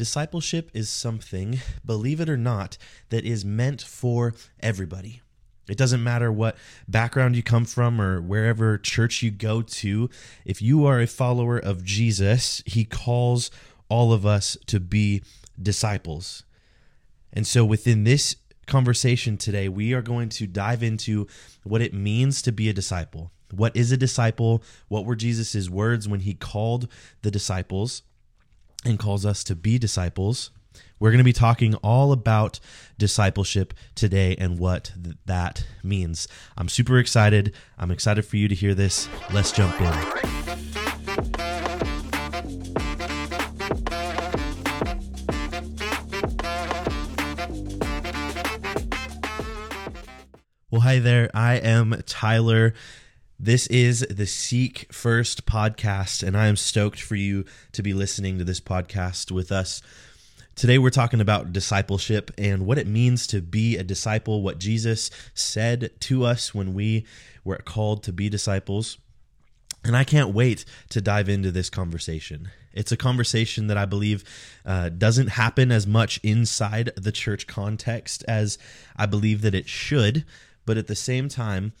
discipleship is something, believe it or not, that is meant for everybody. It doesn't matter what background you come from or wherever church you go to. If you are a follower of Jesus, he calls all of us to be disciples. And so within this conversation today, we are going to dive into what it means to be a disciple. What is a disciple? What were Jesus' words when he called the disciples and calls us to be disciples? We're going to be talking all about discipleship today and what th- that means. I'm super excited. I'm excited for you to hear this. Let's jump in. Well, hi there. I am Tyler. This is the Seek First podcast, and I am stoked for you to be listening to this podcast with us. Today, we're talking about discipleship and what it means to be a disciple, what Jesus said to us when we were called to be disciples. And I can't wait to dive into this conversation. It's a conversation that I believe uh, doesn't happen as much inside the church context as I believe that it should. But at the same time,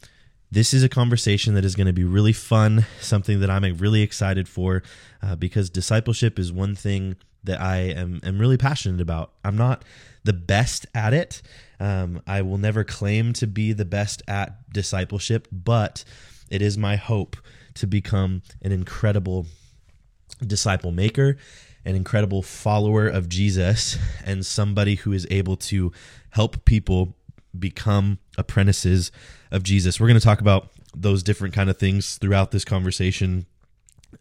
this is a conversation that is going to be really fun, something that I'm really excited for, uh, because discipleship is one thing that I am, am really passionate about. I'm not the best at it. Um, I will never claim to be the best at discipleship, but it is my hope to become an incredible disciple maker, an incredible follower of Jesus, and somebody who is able to help people become apprentices of Jesus. We're going to talk about those different kind of things throughout this conversation.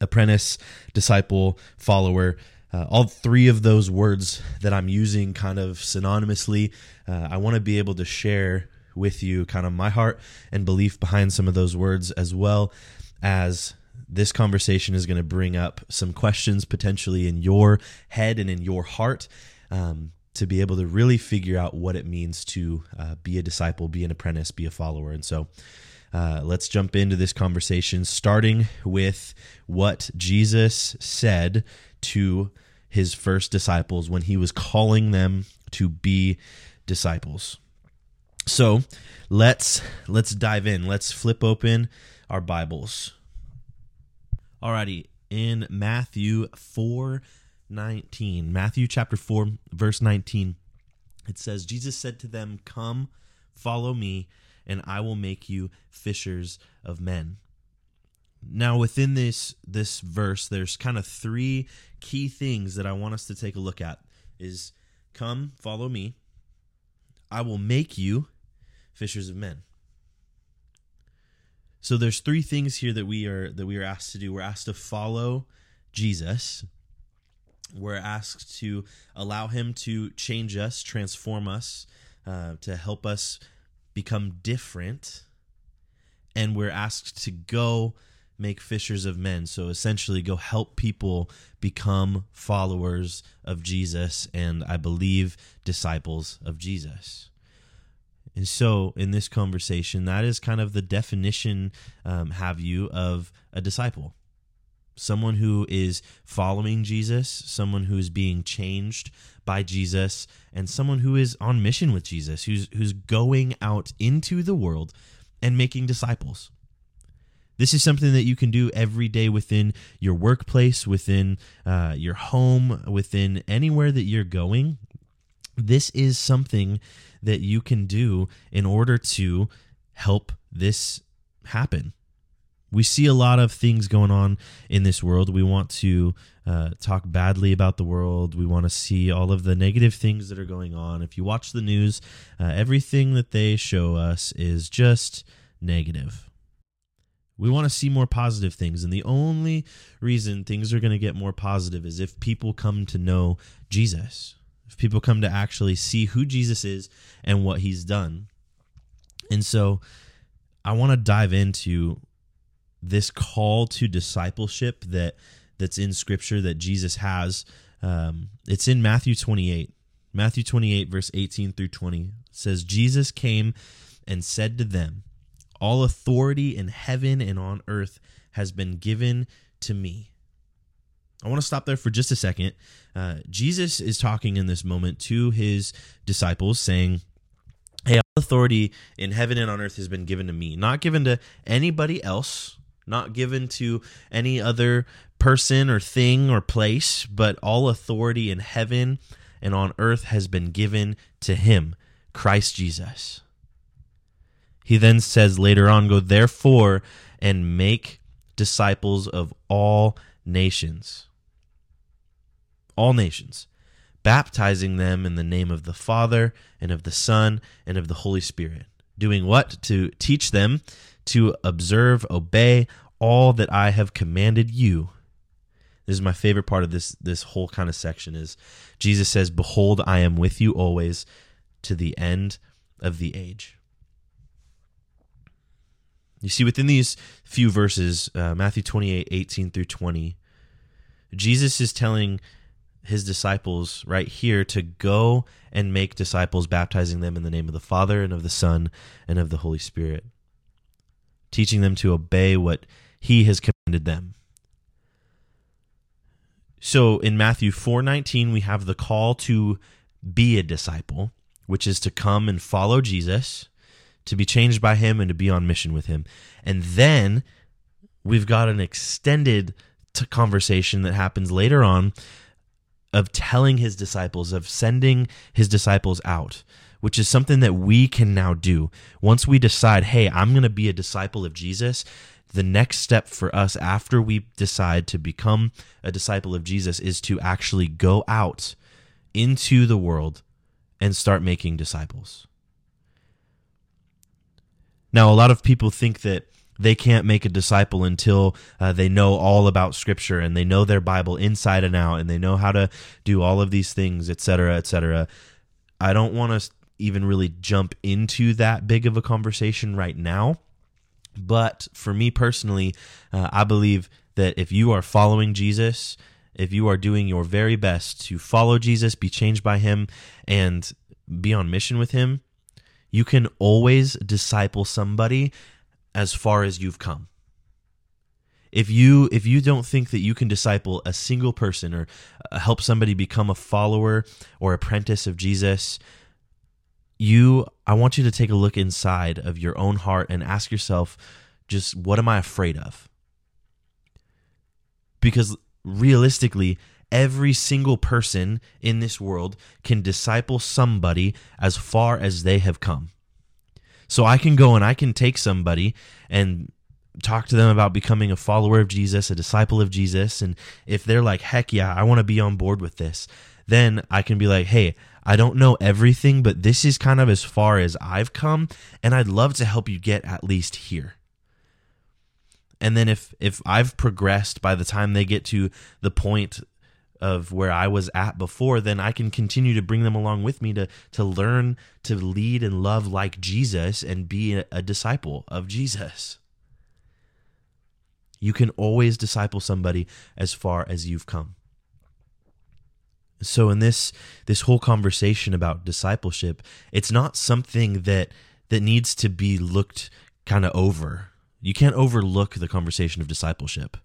Apprentice, disciple, follower. Uh, all three of those words that I'm using kind of synonymously, uh, I want to be able to share with you kind of my heart and belief behind some of those words, as well as this conversation is going to bring up some questions potentially in your head and in your heart. Um, to be able to really figure out what it means to uh, be a disciple, be an apprentice, be a follower. And so uh, let's jump into this conversation, starting with what Jesus said to his first disciples when he was calling them to be disciples. So let's let's dive in. Let's flip open our Bibles. Alrighty, in Matthew 4 19. Matthew chapter 4, verse 19. It says, Jesus said to them, Come, follow me, and I will make you fishers of men. Now, within this this verse, there's kind of three key things that I want us to take a look at. Is come, follow me. I will make you fishers of men. So there's three things here that we are that we are asked to do. We're asked to follow Jesus, we're asked to allow him to change us, transform us, uh, to help us become different. And we're asked to go make fishers of men. So essentially, go help people become followers of Jesus and I believe disciples of Jesus. And so, in this conversation, that is kind of the definition, um, have you, of a disciple someone who is following Jesus, someone who is being changed by Jesus, and someone who is on mission with Jesus, who's who's going out into the world and making disciples. This is something that you can do every day within your workplace, within uh, your home, within anywhere that you're going. This is something that you can do in order to help this happen we see a lot of things going on in this world. We want to uh, talk badly about the world. We want to see all of the negative things that are going on. If you watch the news, uh, everything that they show us is just negative. We want to see more positive things. And the only reason things are going to get more positive is if people come to know Jesus, if people come to actually see who Jesus is and what he's done. And so I want to dive into this call to discipleship that that's in scripture that Jesus has. Um, it's in Matthew 28. Matthew 28, verse 18 through 20 says, Jesus came and said to them, All authority in heaven and on earth has been given to me. I want to stop there for just a second. Uh, Jesus is talking in this moment to his disciples, saying, Hey, all authority in heaven and on earth has been given to me, not given to anybody else, not given to any other person or thing or place, but all authority in heaven and on earth has been given to him, Christ Jesus. He then says later on, Go therefore and make disciples of all nations. All nations baptizing them in the name of the Father and of the Son and of the Holy Spirit. Doing what? To teach them to observe, obey all that I have commanded you. This is my favorite part of this this whole kind of section is Jesus says, "Behold, I am with you always to the end of the age." You see, within these few verses, uh, Matthew 28, 18 through 20, Jesus is telling his disciples right here to go and make disciples, baptizing them in the name of the Father and of the Son and of the Holy Spirit, teaching them to obey what he has commanded them. So in Matthew 4:19 we have the call to be a disciple, which is to come and follow Jesus, to be changed by him and to be on mission with him. And then we've got an extended conversation that happens later on of telling his disciples, of sending his disciples out, which is something that we can now do. Once we decide, hey, I'm going to be a disciple of Jesus, the next step for us after we decide to become a disciple of Jesus is to actually go out into the world and start making disciples. Now, a lot of people think that they can't make a disciple until uh, they know all about scripture and they know their bible inside and out and they know how to do all of these things etc etc i don't want to even really jump into that big of a conversation right now but for me personally uh, i believe that if you are following jesus if you are doing your very best to follow jesus be changed by him and be on mission with him you can always disciple somebody as far as you've come. If you if you don't think that you can disciple a single person or uh, help somebody become a follower or apprentice of Jesus, you I want you to take a look inside of your own heart and ask yourself just what am I afraid of? Because realistically, every single person in this world can disciple somebody as far as they have come. So I can go and I can take somebody and talk to them about becoming a follower of Jesus, a disciple of Jesus. And if they're like, heck yeah, I want to be on board with this, then I can be like, hey, I don't know everything, but this is kind of as far as I've come, and I'd love to help you get at least here. And then if if I've progressed by the time they get to the point of where I was at before, then I can continue to bring them along with me to to learn to lead and love like Jesus and be a, a disciple of Jesus. You can always disciple somebody as far as you've come. So in this this whole conversation about discipleship, it's not something that that needs to be looked kind of over. You can't overlook the conversation of discipleship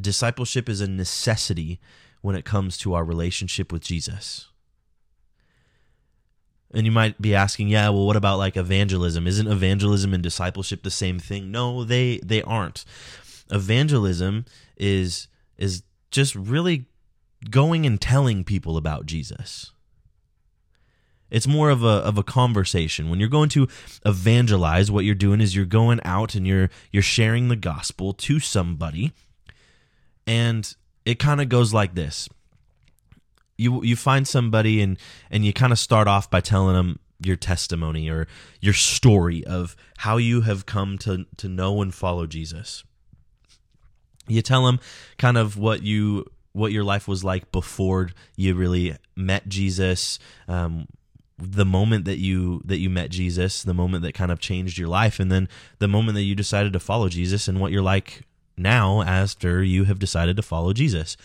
Discipleship is a necessity when it comes to our relationship with Jesus. And you might be asking, yeah, well, what about like evangelism? Isn't evangelism and discipleship the same thing? No, they they aren't. Evangelism is is just really going and telling people about Jesus. It's more of a of a conversation. When you're going to evangelize, what you're doing is you're going out and you're you're sharing the gospel to somebody and it kind of goes like this you you find somebody and and you kind of start off by telling them your testimony or your story of how you have come to to know and follow Jesus you tell them kind of what you what your life was like before you really met Jesus um, the moment that you that you met Jesus the moment that kind of changed your life and then the moment that you decided to follow Jesus and what you're like now after you have decided to follow Jesus.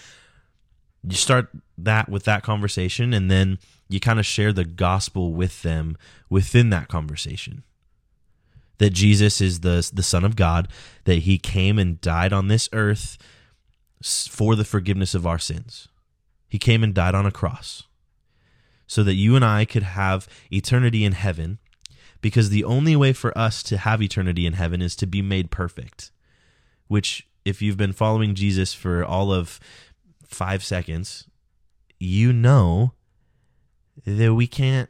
You start that with that conversation, and then you kind of share the gospel with them within that conversation. That Jesus is the, the Son of God, that he came and died on this earth for the forgiveness of our sins. He came and died on a cross so that you and I could have eternity in heaven because the only way for us to have eternity in heaven is to be made perfect, which, if you've been following Jesus for all of five seconds, you know that we can't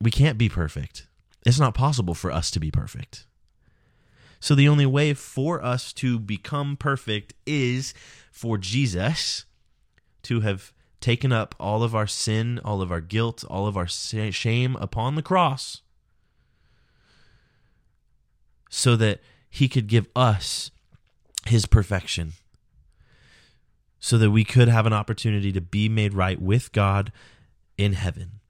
we can't be perfect. It's not possible for us to be perfect. So the only way for us to become perfect is for Jesus to have taken up all of our sin, all of our guilt, all of our shame upon the cross so that he could give us his perfection so that we could have an opportunity to be made right with God in heaven.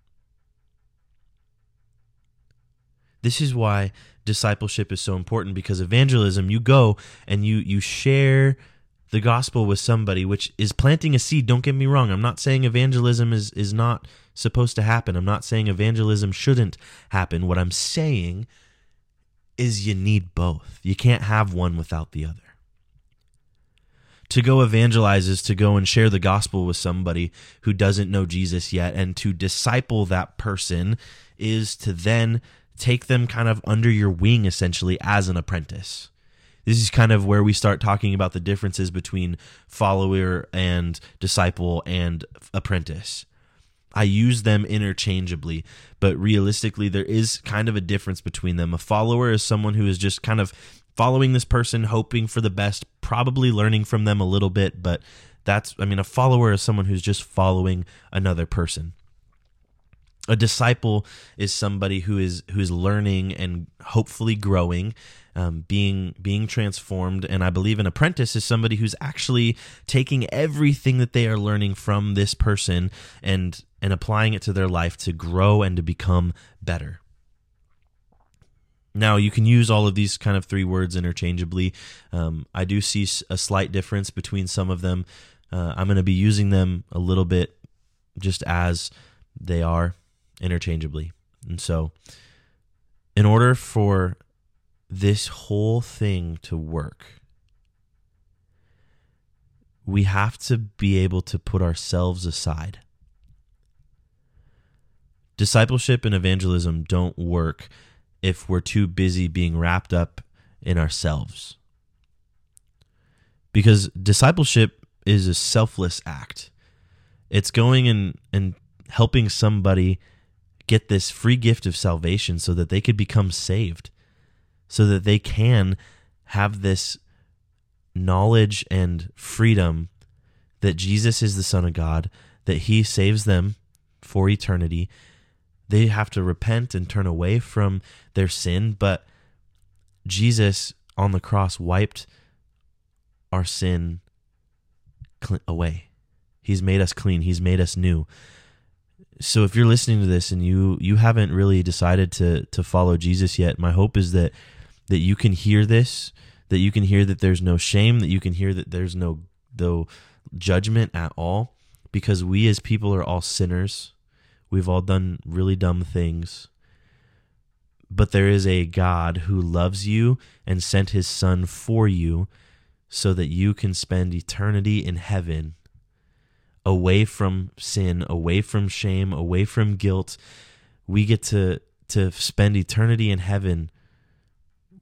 This is why discipleship is so important because evangelism you go and you you share the gospel with somebody which is planting a seed. Don't get me wrong. I'm not saying evangelism is is not supposed to happen. I'm not saying evangelism shouldn't happen. What i'm saying is you need both. You can't have one without the other. To go evangelize is to go and share the gospel with somebody who doesn't know Jesus yet and to disciple that person is to then take them kind of under your wing essentially as an apprentice. This is kind of where we start talking about the differences between follower and disciple and apprentice. I use them interchangeably, but realistically, there is kind of a difference between them. A follower is someone who is just kind of following this person, hoping for the best, probably learning from them a little bit, but that's, I mean, a follower is someone who's just following another person a disciple is somebody who is who is learning and hopefully growing um, being being transformed. And i believe an apprentice is somebody who's actually taking everything that they are learning from this person and and applying it to their life to grow and to become better. Now you can use all of these kind of three words interchangeably. Um, i do see a slight difference between some of them. Uh, i'm going to be using them a little bit just as they are interchangeably. And so, in order for this whole thing to work, we have to be able to put ourselves aside. Discipleship and evangelism don't work if we're too busy being wrapped up in ourselves. Because discipleship is a selfless act. It's going and, and helping somebody get this free gift of salvation so that they could become saved, so that they can have this knowledge and freedom that Jesus is the Son of God, that He saves them for eternity. They have to repent and turn away from their sin, but Jesus on the cross wiped our sin away. He's made us clean, He's made us new so if you're listening to this and you you haven't really decided to to follow Jesus yet, my hope is that that you can hear this, that you can hear that there's no shame, that you can hear that there's no no judgment at all because we as people are all sinners. We've all done really dumb things. But there is a God who loves you and sent his son for you so that you can spend eternity in heaven away from sin, away from shame, away from guilt. We get to to spend eternity in heaven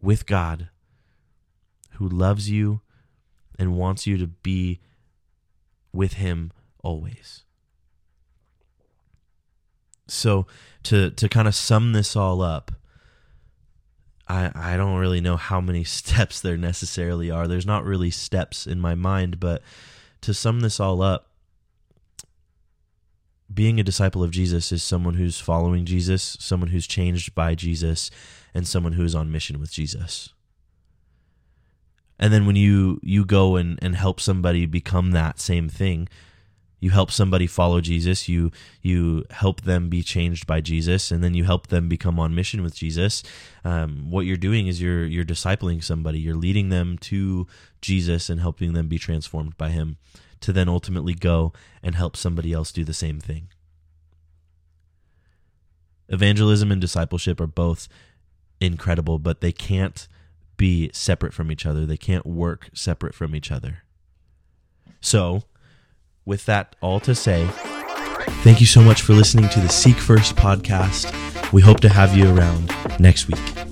with God who loves you and wants you to be with him always. So to to kind of sum this all up, I I don't really know how many steps there necessarily are. There's not really steps in my mind, but to sum this all up, being a disciple of Jesus is someone who's following Jesus, someone who's changed by Jesus, and someone who is on mission with Jesus. And then when you you go and, and help somebody become that same thing, you help somebody follow Jesus, you you help them be changed by Jesus, and then you help them become on mission with Jesus. Um, what you're doing is you're you're discipling somebody, you're leading them to Jesus and helping them be transformed by Him to then ultimately go and help somebody else do the same thing. Evangelism and discipleship are both incredible, but they can't be separate from each other. They can't work separate from each other. So, with that all to say, thank you so much for listening to the Seek First podcast. We hope to have you around next week.